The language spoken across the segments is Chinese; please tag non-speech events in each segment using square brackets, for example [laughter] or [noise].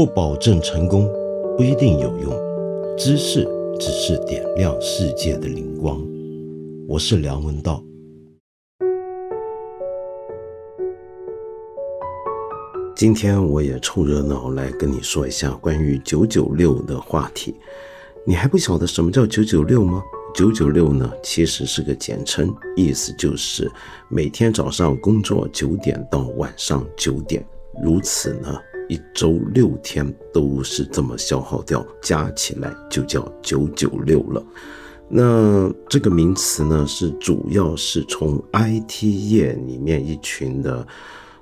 不保证成功，不一定有用。知识只是点亮世界的灵光。我是梁文道。今天我也凑热闹来跟你说一下关于九九六的话题。你还不晓得什么叫九九六吗？九九六呢，其实是个简称，意思就是每天早上工作九点到晚上九点，如此呢，一周六天都是这么消耗掉，加起来就叫九九六了。那这个名词呢，是主要是从 IT 业里面一群的。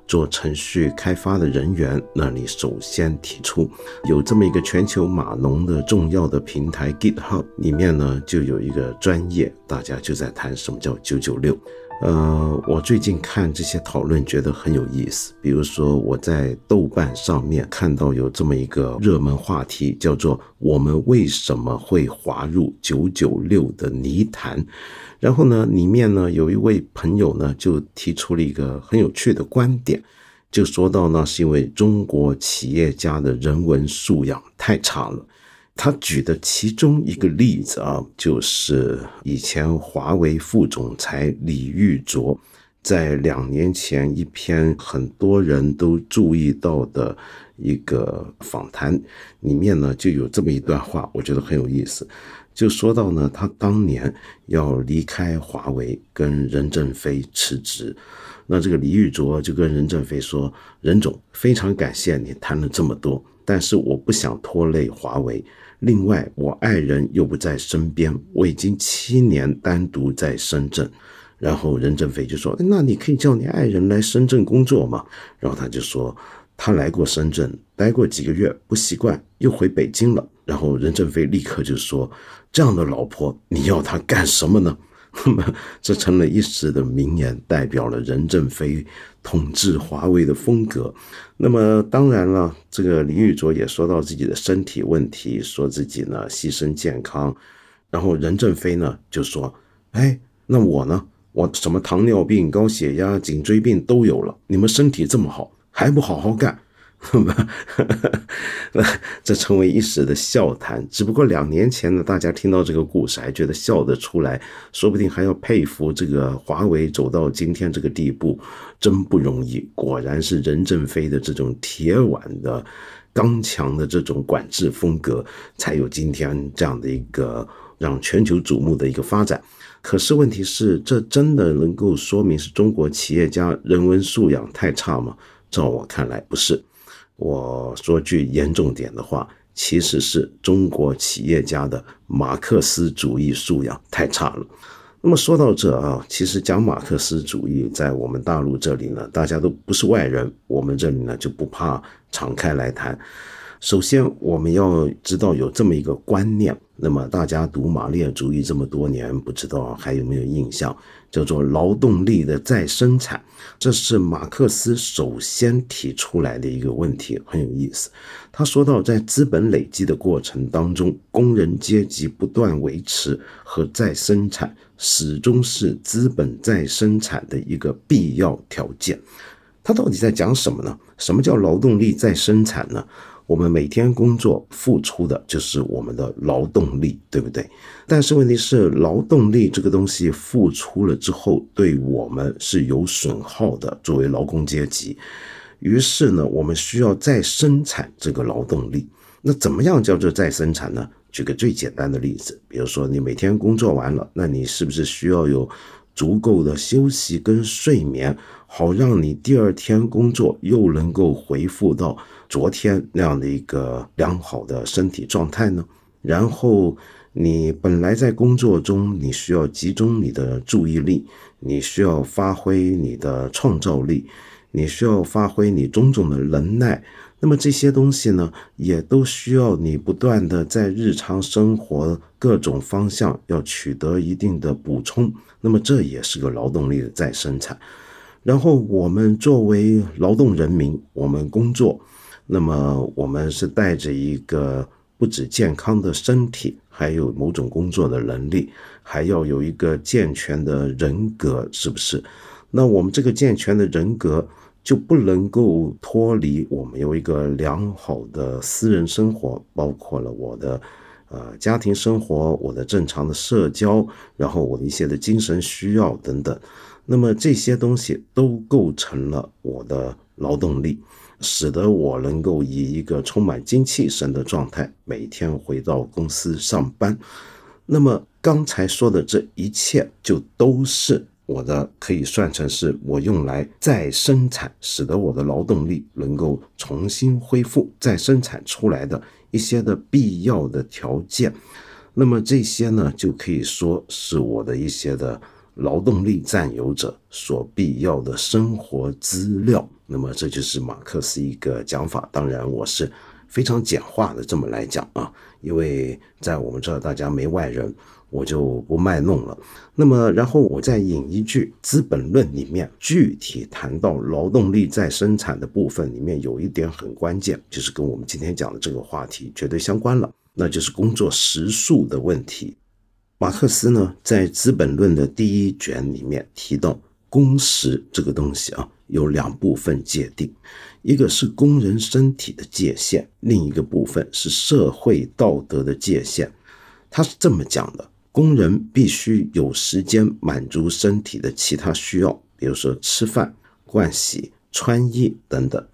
做程序开发的人员那里首先提出有这么一个全球码农的重要的平台 GitHub 里面呢就有一个专业，大家就在谈什么叫九九六。呃，我最近看这些讨论觉得很有意思。比如说我在豆瓣上面看到有这么一个热门话题，叫做“我们为什么会滑入九九六的泥潭”。然后呢，里面呢有一位朋友呢就提出了一个很有趣的观点，就说到呢是因为中国企业家的人文素养太差了。他举的其中一个例子啊，就是以前华为副总裁李玉卓在两年前一篇很多人都注意到的一个访谈里面呢，就有这么一段话，我觉得很有意思。就说到呢，他当年要离开华为，跟任正非辞职。那这个李玉卓就跟任正非说：“任总，非常感谢你谈了这么多，但是我不想拖累华为。另外，我爱人又不在身边，我已经七年单独在深圳。”然后任正非就说：“那你可以叫你爱人来深圳工作嘛。”然后他就说：“他来过深圳，待过几个月，不习惯，又回北京了。”然后任正非立刻就说：“这样的老婆，你要她干什么呢？” [laughs] 那么这成了一时的名言，代表了任正非统治华为的风格。那么当然了，这个李玉卓也说到自己的身体问题，说自己呢牺牲健康。然后任正非呢就说：“哎，那我呢？我什么糖尿病、高血压、颈椎病都有了，你们身体这么好，还不好好干？” [laughs] 那这成为一时的笑谈。只不过两年前呢，大家听到这个故事还觉得笑得出来，说不定还要佩服这个华为走到今天这个地步，真不容易。果然是任正非的这种铁腕的、刚强的这种管制风格，才有今天这样的一个让全球瞩目的一个发展。可是问题是，这真的能够说明是中国企业家人文素养太差吗？照我看来，不是。我说句严重点的话，其实是中国企业家的马克思主义素养太差了。那么说到这啊，其实讲马克思主义在我们大陆这里呢，大家都不是外人，我们这里呢就不怕敞开来谈。首先，我们要知道有这么一个观念。那么，大家读马列主义这么多年，不知道还有没有印象？叫做劳动力的再生产，这是马克思首先提出来的一个问题，很有意思。他说到，在资本累积的过程当中，工人阶级不断维持和再生产，始终是资本再生产的一个必要条件。他到底在讲什么呢？什么叫劳动力再生产呢？我们每天工作付出的就是我们的劳动力，对不对？但是问题是，劳动力这个东西付出了之后，对我们是有损耗的。作为劳工阶级，于是呢，我们需要再生产这个劳动力。那怎么样叫做再生产呢？举个最简单的例子，比如说你每天工作完了，那你是不是需要有足够的休息跟睡眠？好，让你第二天工作又能够恢复到昨天那样的一个良好的身体状态呢？然后你本来在工作中，你需要集中你的注意力，你需要发挥你的创造力，你需要发挥你种种的能耐。那么这些东西呢，也都需要你不断的在日常生活各种方向要取得一定的补充。那么这也是个劳动力的再生产。然后我们作为劳动人民，我们工作，那么我们是带着一个不止健康的身体，还有某种工作的能力，还要有一个健全的人格，是不是？那我们这个健全的人格，就不能够脱离我们有一个良好的私人生活，包括了我的呃家庭生活、我的正常的社交，然后我的一些的精神需要等等。那么这些东西都构成了我的劳动力，使得我能够以一个充满精气神的状态每天回到公司上班。那么刚才说的这一切，就都是我的可以算成是我用来再生产，使得我的劳动力能够重新恢复、再生产出来的一些的必要的条件。那么这些呢，就可以说是我的一些的劳动力占有者所必要的生活资料。那么这就是马克思一个讲法。当然，我是非常简化的这么来讲啊。因为在我们这儿大家没外人，我就不卖弄了。那么，然后我再引一句，《资本论》里面具体谈到劳动力再生产的部分，里面有一点很关键，就是跟我们今天讲的这个话题绝对相关了，那就是工作时数的问题。马克思呢，在《资本论》的第一卷里面提到，工时这个东西啊，有两部分界定。一个是工人身体的界限，另一个部分是社会道德的界限。他是这么讲的：工人必须有时间满足身体的其他需要，比如说吃饭、盥洗、穿衣等等。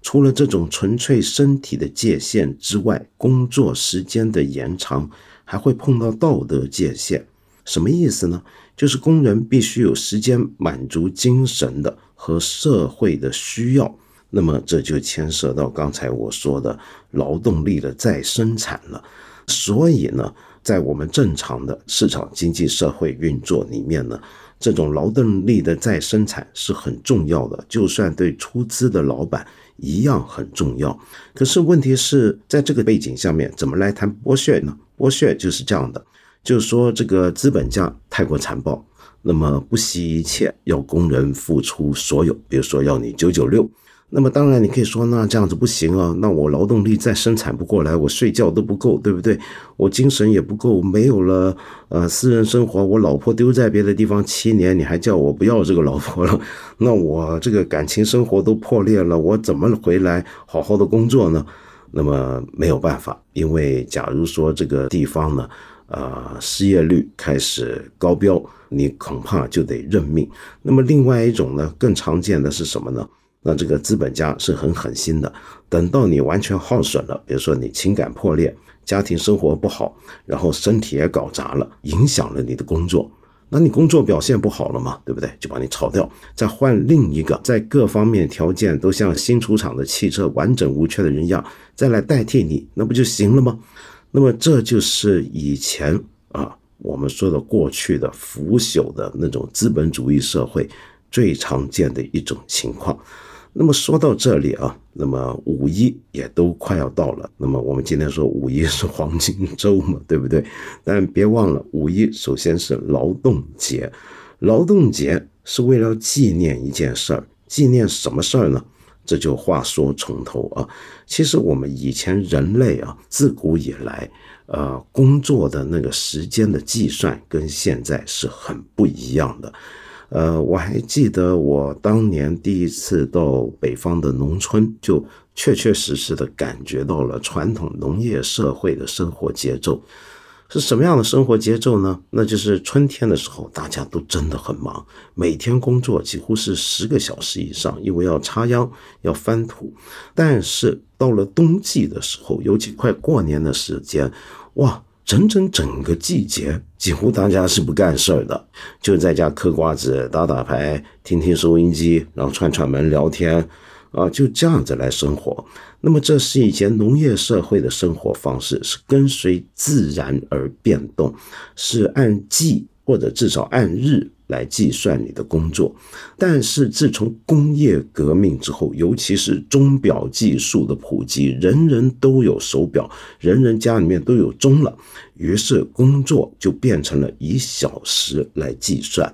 除了这种纯粹身体的界限之外，工作时间的延长还会碰到道德界限。什么意思呢？就是工人必须有时间满足精神的和社会的需要。那么这就牵涉到刚才我说的劳动力的再生产了。所以呢，在我们正常的市场经济社会运作里面呢，这种劳动力的再生产是很重要的，就算对出资的老板一样很重要。可是问题是在这个背景下面，怎么来谈剥削呢？剥削就是这样的，就是说这个资本家太过残暴，那么不惜一切要工人付出所有，比如说要你九九六。那么当然，你可以说，那这样子不行啊，那我劳动力再生产不过来，我睡觉都不够，对不对？我精神也不够，没有了，呃，私人生活，我老婆丢在别的地方七年，你还叫我不要这个老婆了？[laughs] 那我这个感情生活都破裂了，我怎么回来好好的工作呢？那么没有办法，因为假如说这个地方呢，呃，失业率开始高标，你恐怕就得认命。那么另外一种呢，更常见的是什么呢？那这个资本家是很狠心的，等到你完全耗损了，比如说你情感破裂、家庭生活不好，然后身体也搞砸了，影响了你的工作，那你工作表现不好了嘛，对不对？就把你炒掉，再换另一个在各方面条件都像新出厂的汽车完整无缺的人一样，再来代替你，那不就行了吗？那么这就是以前啊我们说的过去的腐朽的那种资本主义社会最常见的一种情况。那么说到这里啊，那么五一也都快要到了。那么我们今天说五一是黄金周嘛，对不对？但别忘了，五一首先是劳动节，劳动节是为了纪念一件事儿，纪念什么事儿呢？这就话说从头啊。其实我们以前人类啊，自古以来，呃，工作的那个时间的计算跟现在是很不一样的。呃，我还记得我当年第一次到北方的农村，就确确实实的感觉到了传统农业社会的生活节奏是什么样的生活节奏呢？那就是春天的时候，大家都真的很忙，每天工作几乎是十个小时以上，因为要插秧、要翻土。但是到了冬季的时候，尤其快过年的时间，哇！整整整个季节，几乎大家是不干事儿的，就在家嗑瓜子、打打牌、听听收音机，然后串串门聊天，啊，就这样子来生活。那么，这是以前农业社会的生活方式，是跟随自然而变动，是按季或者至少按日。来计算你的工作，但是自从工业革命之后，尤其是钟表技术的普及，人人都有手表，人人家里面都有钟了，于是工作就变成了以小时来计算，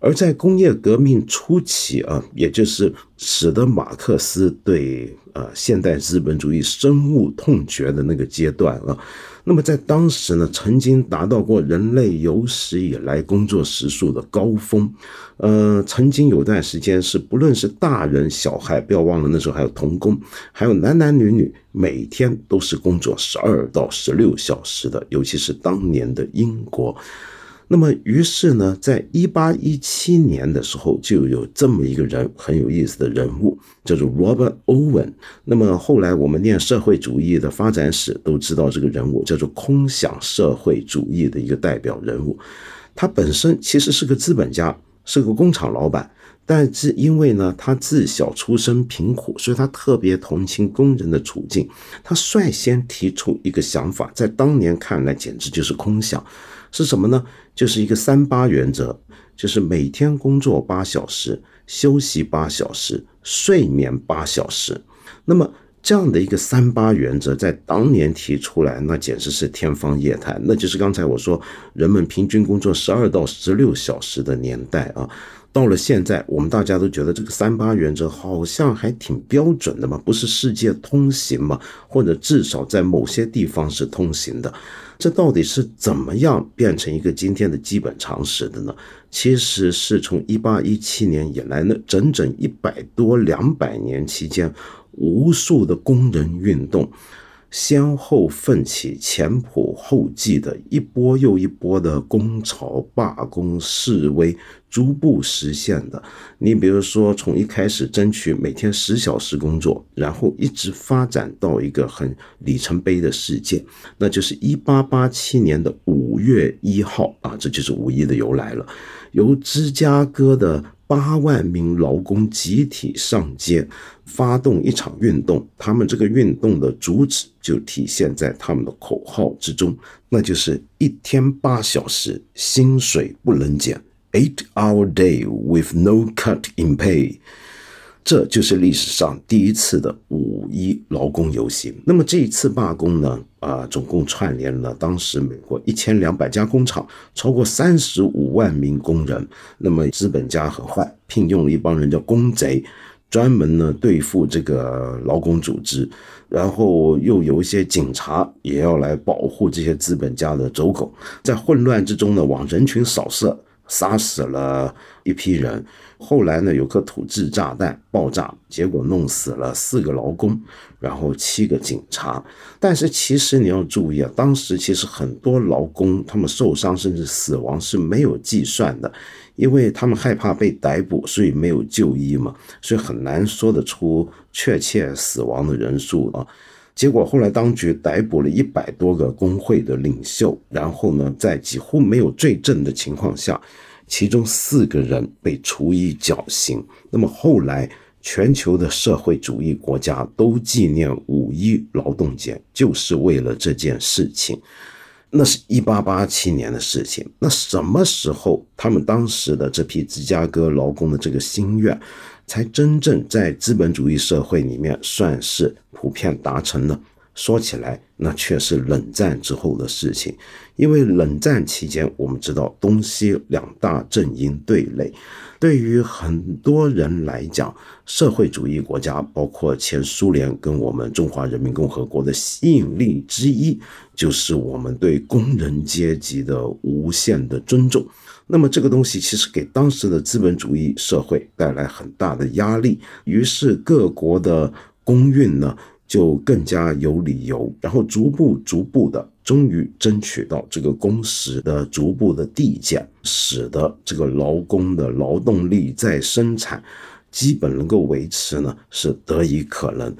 而在工业革命初期啊，也就是使得马克思对呃现代资本主义深恶痛绝的那个阶段啊，那么在当时呢，曾经达到过人类有史以来工作时数的高峰，呃，曾经有段时间是不论是大人小孩，不要忘了那时候还有童工，还有男男女女，每天都是工作十二到十六小时的，尤其是当年的英国。那么，于是呢，在一八一七年的时候，就有这么一个人很有意思的人物，叫做 Robert Owen。那么后来我们念社会主义的发展史都知道，这个人物叫做空想社会主义的一个代表人物。他本身其实是个资本家，是个工厂老板，但是因为呢，他自小出身贫苦，所以他特别同情工人的处境。他率先提出一个想法，在当年看来简直就是空想。是什么呢？就是一个三八原则，就是每天工作八小时，休息八小时，睡眠八小时。那么这样的一个三八原则，在当年提出来，那简直是天方夜谭。那就是刚才我说，人们平均工作十二到十六小时的年代啊。到了现在，我们大家都觉得这个三八原则好像还挺标准的嘛，不是世界通行嘛？或者至少在某些地方是通行的。这到底是怎么样变成一个今天的基本常识的呢？其实是从一八一七年以来呢，整整一百多两百年期间，无数的工人运动。先后奋起，前仆后继的一波又一波的工潮、罢工、示威，逐步实现的。你比如说，从一开始争取每天十小时工作，然后一直发展到一个很里程碑的事件，那就是一八八七年的五月一号啊，这就是五一的由来了，由芝加哥的。八万名劳工集体上街，发动一场运动。他们这个运动的主旨就体现在他们的口号之中，那就是一天八小时，薪水不能减，eight-hour day with no cut in pay。这就是历史上第一次的五一劳工游行。那么这一次罢工呢？啊，总共串联了当时美国一千两百家工厂，超过三十五万名工人。那么资本家很坏，聘用了一帮人叫工贼，专门呢对付这个劳工组织，然后又有一些警察也要来保护这些资本家的走狗。在混乱之中呢，往人群扫射。杀死了一批人，后来呢，有颗土制炸弹爆炸，结果弄死了四个劳工，然后七个警察。但是其实你要注意啊，当时其实很多劳工他们受伤甚至死亡是没有计算的，因为他们害怕被逮捕，所以没有就医嘛，所以很难说得出确切死亡的人数啊。结果后来当局逮捕了一百多个工会的领袖，然后呢，在几乎没有罪证的情况下，其中四个人被处以绞刑。那么后来，全球的社会主义国家都纪念五一劳动节，就是为了这件事情。那是一八八七年的事情。那什么时候，他们当时的这批芝加哥劳工的这个心愿？才真正在资本主义社会里面算是普遍达成了。说起来，那却是冷战之后的事情。因为冷战期间，我们知道东西两大阵营对垒，对于很多人来讲，社会主义国家，包括前苏联跟我们中华人民共和国的吸引力之一，就是我们对工人阶级的无限的尊重。那么这个东西其实给当时的资本主义社会带来很大的压力，于是各国的工运呢就更加有理由，然后逐步逐步的，终于争取到这个工时的逐步的递减，使得这个劳工的劳动力在生产基本能够维持呢是得以可能，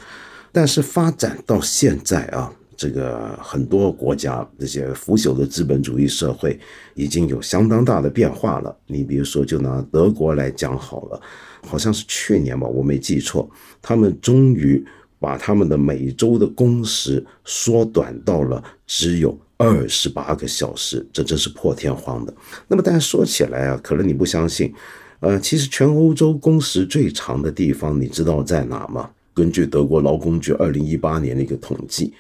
但是发展到现在啊。这个很多国家这些腐朽的资本主义社会已经有相当大的变化了。你比如说，就拿德国来讲好了，好像是去年吧，我没记错，他们终于把他们的每周的工时缩短到了只有二十八个小时，这真是破天荒的。那么，但是说起来啊，可能你不相信，呃，其实全欧洲工时最长的地方，你知道在哪吗？根据德国劳工局二零一八年的一个统计。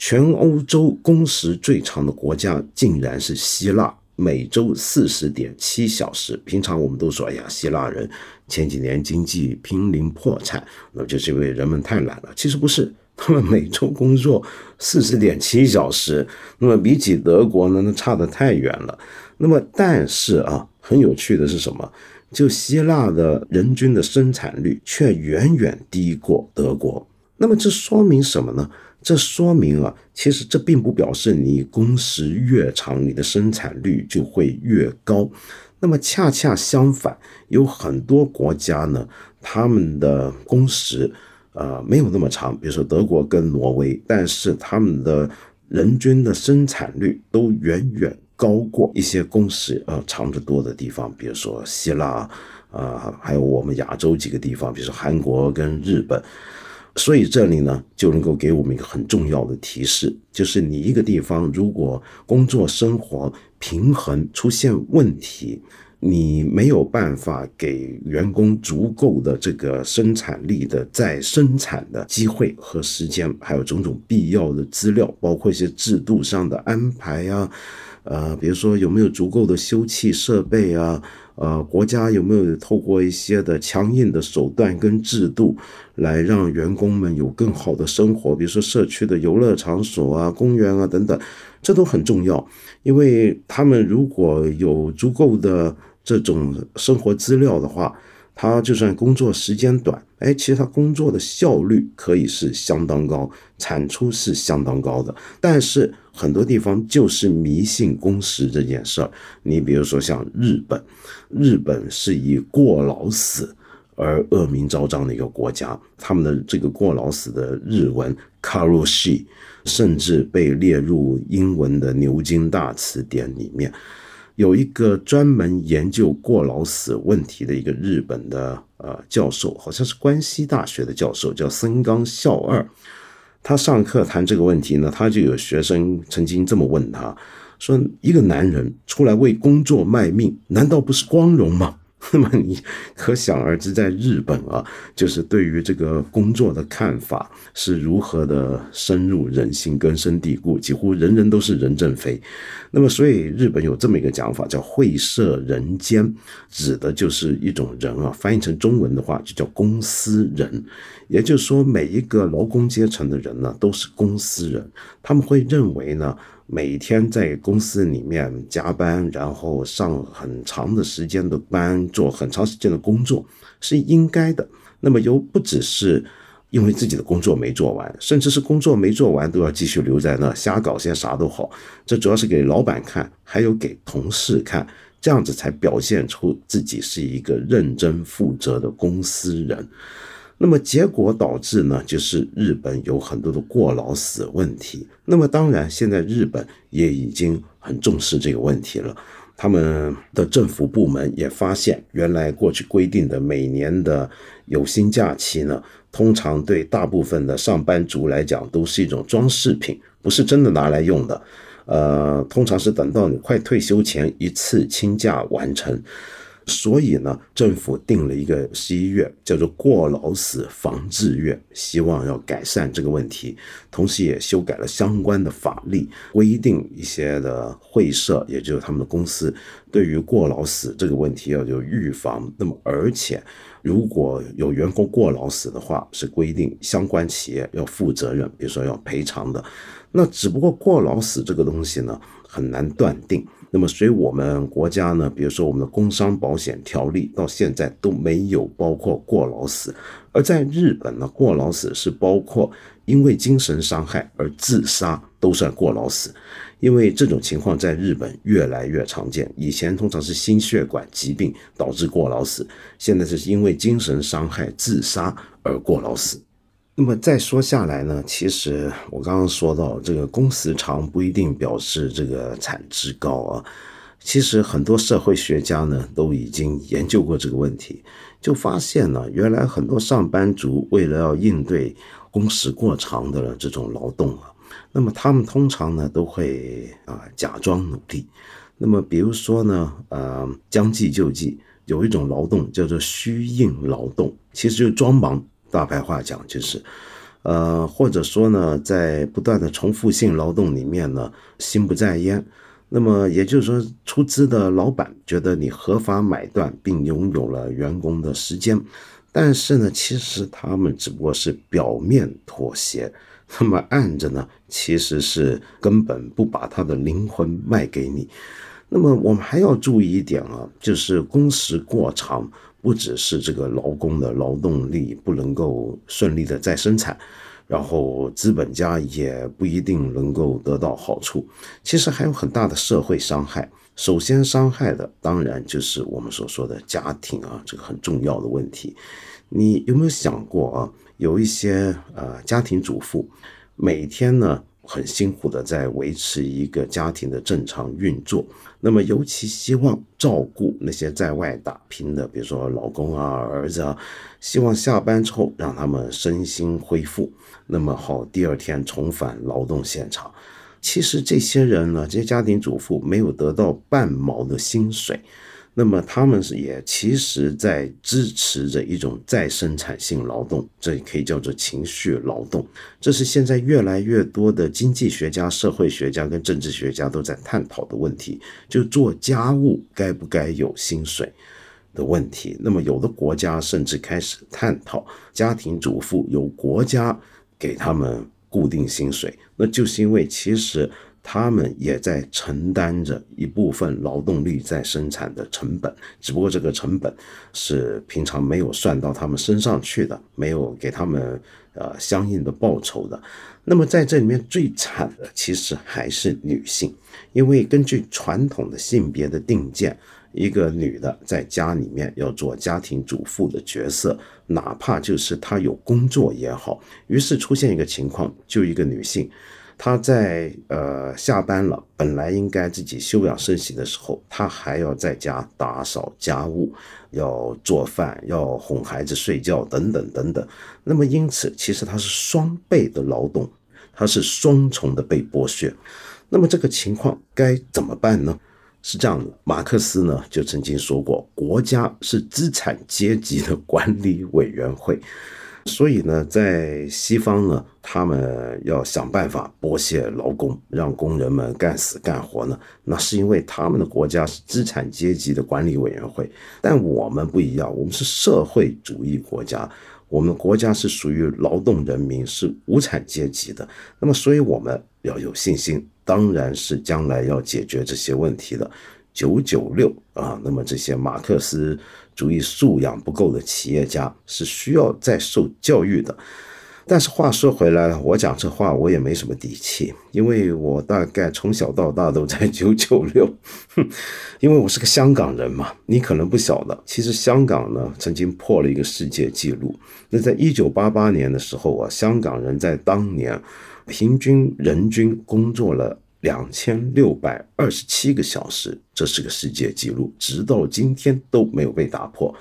全欧洲工时最长的国家竟然是希腊，每周四十点七小时。平常我们都说，哎呀，希腊人前几年经济濒临破产，那就是因为人们太懒了。其实不是，他们每周工作四十点七小时，那么比起德国呢，那差得太远了。那么，但是啊，很有趣的是什么？就希腊的人均的生产率却远远低过德国。那么这说明什么呢？这说明啊，其实这并不表示你工时越长，你的生产率就会越高。那么恰恰相反，有很多国家呢，他们的工时呃没有那么长，比如说德国跟挪威，但是他们的人均的生产率都远远高过一些工时呃长得多的地方，比如说希腊啊，还有我们亚洲几个地方，比如说韩国跟日本。所以这里呢，就能够给我们一个很重要的提示，就是你一个地方如果工作生活平衡出现问题，你没有办法给员工足够的这个生产力的再生产的机会和时间，还有种种必要的资料，包括一些制度上的安排呀，呃，比如说有没有足够的休憩设备啊。呃，国家有没有透过一些的强硬的手段跟制度，来让员工们有更好的生活？比如说社区的游乐场所啊、公园啊等等，这都很重要。因为他们如果有足够的这种生活资料的话，他就算工作时间短，哎，其实他工作的效率可以是相当高，产出是相当高的。但是很多地方就是迷信工时这件事儿。你比如说像日本，日本是以过劳死而恶名昭彰的一个国家，他们的这个过劳死的日文 karoshi，甚至被列入英文的牛津大词典里面。有一个专门研究过劳死问题的一个日本的呃教授，好像是关西大学的教授，叫森冈孝二。他上课谈这个问题呢，他就有学生曾经这么问他，说：“一个男人出来为工作卖命，难道不是光荣吗？” [laughs] 那么你可想而知，在日本啊，就是对于这个工作的看法是如何的深入人心、根深蒂固，几乎人人都是任正非。那么，所以日本有这么一个讲法，叫“会社人间”，指的就是一种人啊。翻译成中文的话，就叫公司人。也就是说，每一个劳工阶层的人呢，都是公司人。他们会认为呢。每天在公司里面加班，然后上很长的时间的班，做很长时间的工作是应该的。那么又不只是因为自己的工作没做完，甚至是工作没做完都要继续留在那瞎搞些啥都好。这主要是给老板看，还有给同事看，这样子才表现出自己是一个认真负责的公司人。那么结果导致呢，就是日本有很多的过劳死问题。那么当然，现在日本也已经很重视这个问题了。他们的政府部门也发现，原来过去规定的每年的有薪假期呢，通常对大部分的上班族来讲都是一种装饰品，不是真的拿来用的。呃，通常是等到你快退休前一次请假完成。所以呢，政府定了一个十一月，叫做过劳死防治月，希望要改善这个问题，同时也修改了相关的法律，规定一些的会社，也就是他们的公司，对于过劳死这个问题要有预防。那么，而且如果有员工过劳死的话，是规定相关企业要负责任，比如说要赔偿的。那只不过过劳死这个东西呢，很难断定。那么，所以我们国家呢，比如说我们的工伤保险条例到现在都没有包括过劳死，而在日本呢，过劳死是包括因为精神伤害而自杀都算过劳死，因为这种情况在日本越来越常见。以前通常是心血管疾病导致过劳死，现在是因为精神伤害自杀而过劳死。那么再说下来呢，其实我刚刚说到这个工时长不一定表示这个产值高啊。其实很多社会学家呢都已经研究过这个问题，就发现呢，原来很多上班族为了要应对工时过长的这种劳动啊，那么他们通常呢都会啊假装努力。那么比如说呢，呃，将计就计，有一种劳动叫做虚应劳动，其实就是装忙。大白话讲就是，呃，或者说呢，在不断的重复性劳动里面呢，心不在焉。那么也就是说，出资的老板觉得你合法买断并拥有了员工的时间，但是呢，其实他们只不过是表面妥协，那么暗着呢，其实是根本不把他的灵魂卖给你。那么我们还要注意一点啊，就是工时过长，不只是这个劳工的劳动力不能够顺利的再生产。然后资本家也不一定能够得到好处，其实还有很大的社会伤害。首先伤害的当然就是我们所说的家庭啊，这个很重要的问题。你有没有想过啊？有一些呃家庭主妇，每天呢？很辛苦的在维持一个家庭的正常运作，那么尤其希望照顾那些在外打拼的，比如说老公啊、儿子啊，希望下班之后让他们身心恢复，那么好第二天重返劳动现场。其实这些人呢，这些家庭主妇没有得到半毛的薪水。那么他们是也其实在支持着一种再生产性劳动，这也可以叫做情绪劳动。这是现在越来越多的经济学家、社会学家跟政治学家都在探讨的问题，就做家务该不该有薪水的问题。那么有的国家甚至开始探讨家庭主妇由国家给他们固定薪水，那就是因为其实。他们也在承担着一部分劳动力在生产的成本，只不过这个成本是平常没有算到他们身上去的，没有给他们呃相应的报酬的。那么在这里面最惨的其实还是女性，因为根据传统的性别的定见，一个女的在家里面要做家庭主妇的角色，哪怕就是她有工作也好。于是出现一个情况，就一个女性。他在呃下班了，本来应该自己休养生息的时候，他还要在家打扫家务，要做饭，要哄孩子睡觉，等等等等。那么因此，其实他是双倍的劳动，他是双重的被剥削。那么这个情况该怎么办呢？是这样的，马克思呢就曾经说过，国家是资产阶级的管理委员会。所以呢，在西方呢，他们要想办法剥削劳工，让工人们干死干活呢。那是因为他们的国家是资产阶级的管理委员会，但我们不一样，我们是社会主义国家，我们国家是属于劳动人民，是无产阶级的。那么，所以我们要有信心，当然是将来要解决这些问题的。九九六啊，那么这些马克思主义素养不够的企业家是需要再受教育的。但是话说回来，我讲这话我也没什么底气，因为我大概从小到大都在 [laughs] 九九六，哼因为我是个香港人嘛。你可能不晓得，其实香港呢曾经破了一个世界纪录。那在一九八八年的时候啊，香港人在当年平均人均工作了。两千六百二十七个小时，这是个世界纪录，直到今天都没有被打破。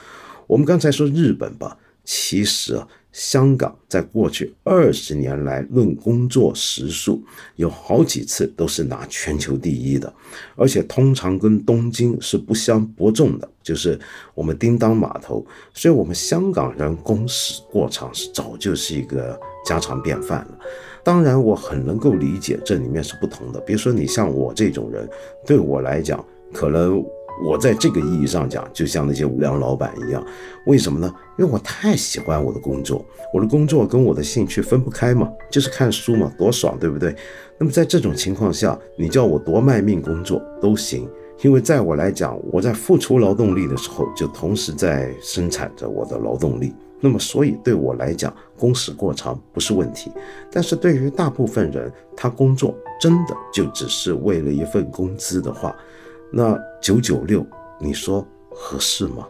我们刚才说日本吧，其实啊，香港在过去二十年来论工作时数，有好几次都是拿全球第一的，而且通常跟东京是不相伯仲的，就是我们叮当码头。所以，我们香港人工时过长是早就是一个家常便饭了。当然，我很能够理解这里面是不同的。比如说，你像我这种人，对我来讲，可能我在这个意义上讲，就像那些无良老板一样。为什么呢？因为我太喜欢我的工作，我的工作跟我的兴趣分不开嘛，就是看书嘛，多爽，对不对？那么在这种情况下，你叫我多卖命工作都行，因为在我来讲，我在付出劳动力的时候，就同时在生产着我的劳动力。那么，所以对我来讲，工时过长不是问题。但是对于大部分人，他工作真的就只是为了一份工资的话，那九九六，你说合适吗？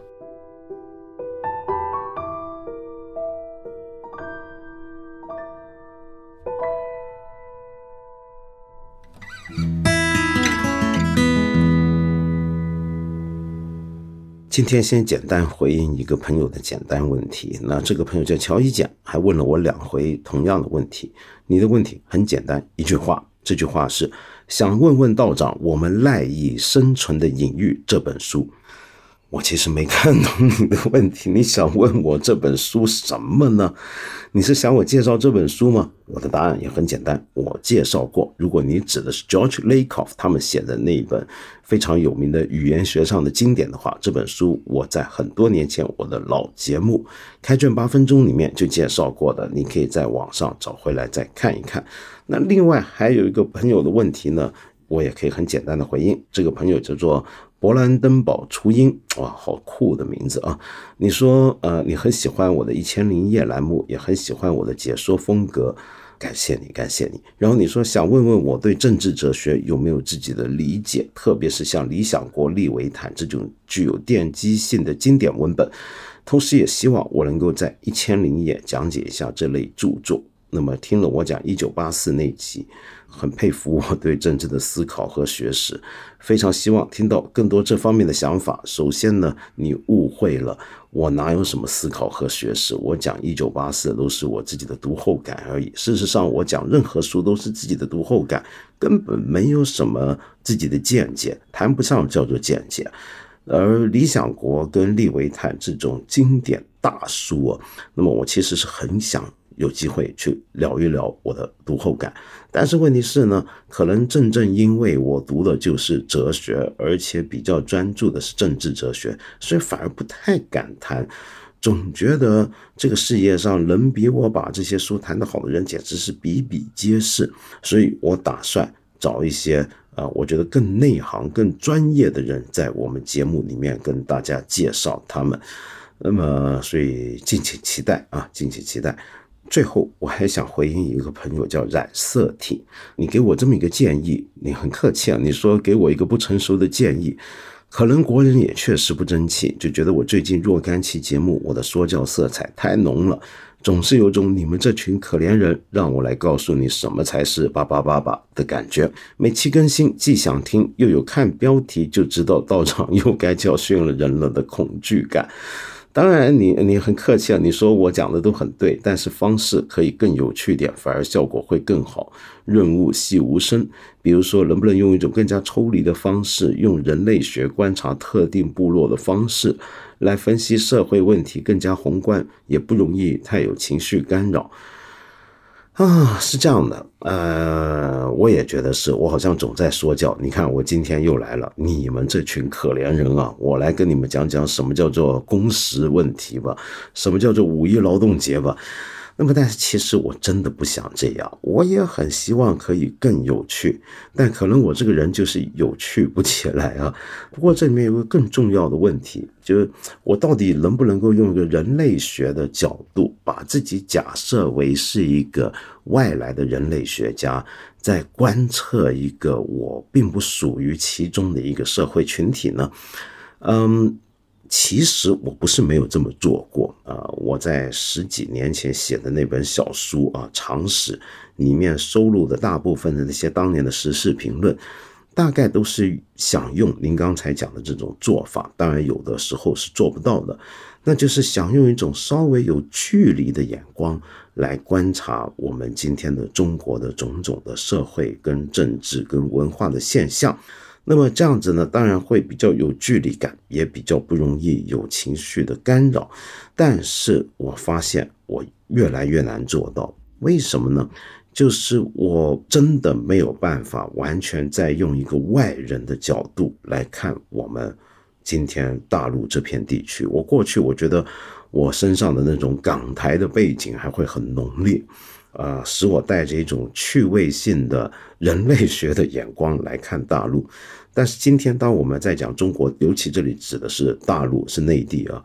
今天先简单回应一个朋友的简单问题。那这个朋友叫乔一简，还问了我两回同样的问题。你的问题很简单，一句话，这句话是想问问道长，我们赖以生存的隐喻这本书。我其实没看懂你的问题，你想问我这本书什么呢？你是想我介绍这本书吗？我的答案也很简单，我介绍过。如果你指的是 George Lakoff 他们写的那一本非常有名的语言学上的经典的话，这本书我在很多年前我的老节目《开卷八分钟》里面就介绍过的，你可以在网上找回来再看一看。那另外还有一个朋友的问题呢，我也可以很简单的回应。这个朋友叫做。勃兰登堡初音，哇，好酷的名字啊！你说，呃，你很喜欢我的一千零一夜栏目，也很喜欢我的解说风格，感谢你，感谢你。然后你说想问问我对政治哲学有没有自己的理解，特别是像《理想国》《利维坦》这种具有奠基性的经典文本，同时也希望我能够在一千零一夜讲解一下这类著作。那么听了我讲一九八四那集。很佩服我对政治的思考和学识，非常希望听到更多这方面的想法。首先呢，你误会了，我哪有什么思考和学识？我讲一九八四都是我自己的读后感而已。事实上，我讲任何书都是自己的读后感，根本没有什么自己的见解，谈不上叫做见解。而《理想国》跟《利维坦》这种经典大书啊，那么我其实是很想。有机会去聊一聊我的读后感，但是问题是呢，可能正正因为我读的就是哲学，而且比较专注的是政治哲学，所以反而不太敢谈。总觉得这个世界上能比我把这些书谈得好的人简直是比比皆是，所以我打算找一些啊，我觉得更内行、更专业的人，在我们节目里面跟大家介绍他们。那么，所以敬请期待啊，敬请期待。最后，我还想回应一个朋友叫染色体，你给我这么一个建议，你很客气啊。你说给我一个不成熟的建议，可能国人也确实不争气，就觉得我最近若干期节目，我的说教色彩太浓了，总是有种你们这群可怜人，让我来告诉你什么才是八八八八的感觉。每期更新，既想听，又有看标题就知道到场又该教训了人了的恐惧感。当然，你你很客气啊，你说我讲的都很对，但是方式可以更有趣点，反而效果会更好，润物细无声。比如说，能不能用一种更加抽离的方式，用人类学观察特定部落的方式来分析社会问题，更加宏观，也不容易太有情绪干扰。啊，是这样的，呃，我也觉得是，我好像总在说教。你看，我今天又来了，你们这群可怜人啊，我来跟你们讲讲什么叫做工时问题吧，什么叫做五一劳动节吧。那么，但是其实我真的不想这样，我也很希望可以更有趣，但可能我这个人就是有趣不起来啊。不过这里面有个更重要的问题，就是我到底能不能够用一个人类学的角度，把自己假设为是一个外来的人类学家，在观测一个我并不属于其中的一个社会群体呢？嗯。其实我不是没有这么做过啊！我在十几年前写的那本小书啊《常识》里面收录的大部分的那些当年的时事评论，大概都是想用您刚才讲的这种做法。当然，有的时候是做不到的，那就是想用一种稍微有距离的眼光来观察我们今天的中国的种种的社会、跟政治、跟文化的现象。那么这样子呢，当然会比较有距离感，也比较不容易有情绪的干扰。但是我发现我越来越难做到，为什么呢？就是我真的没有办法完全在用一个外人的角度来看我们今天大陆这片地区。我过去我觉得我身上的那种港台的背景还会很浓烈。啊，使我带着一种趣味性的人类学的眼光来看大陆。[laughs] 但是今天，当我们在讲中国，尤其这里指的是大陆，是内地啊，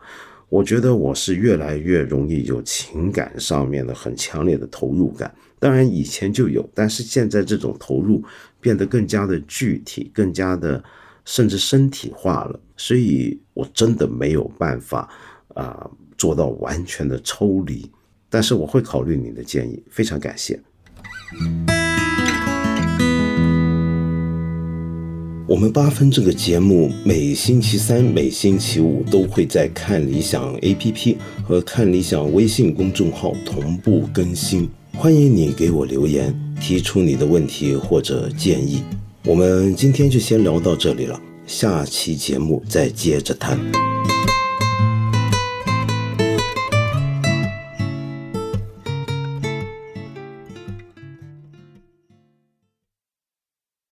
我觉得我是越来越容易有情感上面的很强烈的投入感。当然以前就有，但是现在这种投入变得更加的具体，更加的甚至身体化了。所以我真的没有办法啊做到完全的抽离。但是我会考虑你的建议，非常感谢。我们八分这个节目每星期三、每星期五都会在看理想 APP 和看理想微信公众号同步更新，欢迎你给我留言，提出你的问题或者建议。我们今天就先聊到这里了。下期节目再接着谈。